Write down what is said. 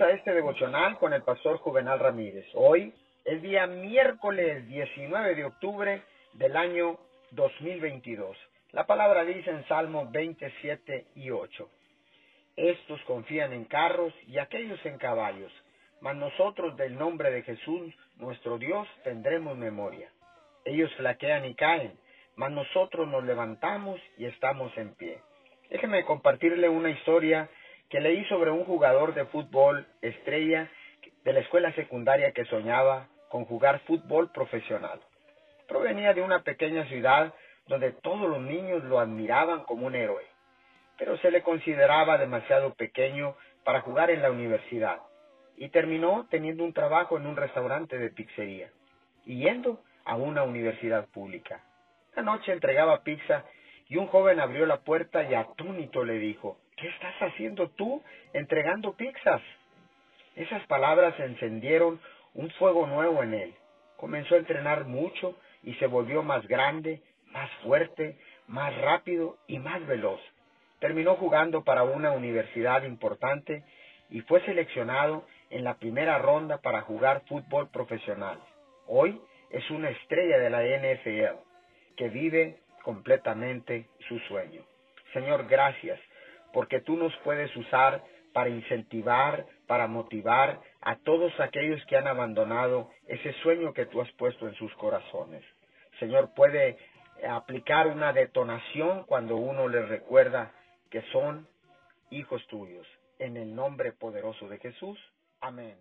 a este devocional con el pastor Juvenal Ramírez. Hoy es día miércoles 19 de octubre del año 2022. La palabra dice en Salmo 27 y 8. Estos confían en carros y aquellos en caballos, mas nosotros del nombre de Jesús, nuestro Dios, tendremos memoria. Ellos flaquean y caen, mas nosotros nos levantamos y estamos en pie. Déjeme compartirle una historia que leí sobre un jugador de fútbol estrella de la escuela secundaria que soñaba con jugar fútbol profesional. Provenía de una pequeña ciudad donde todos los niños lo admiraban como un héroe, pero se le consideraba demasiado pequeño para jugar en la universidad y terminó teniendo un trabajo en un restaurante de pizzería y yendo a una universidad pública. La noche entregaba pizza y un joven abrió la puerta y atónito le dijo, ¿qué estás haciendo tú entregando pizzas? Esas palabras encendieron un fuego nuevo en él. Comenzó a entrenar mucho y se volvió más grande, más fuerte, más rápido y más veloz. Terminó jugando para una universidad importante y fue seleccionado en la primera ronda para jugar fútbol profesional. Hoy es una estrella de la NFL que vive completamente su sueño. Señor, gracias porque tú nos puedes usar para incentivar, para motivar a todos aquellos que han abandonado ese sueño que tú has puesto en sus corazones. Señor, puede aplicar una detonación cuando uno les recuerda que son hijos tuyos. En el nombre poderoso de Jesús. Amén.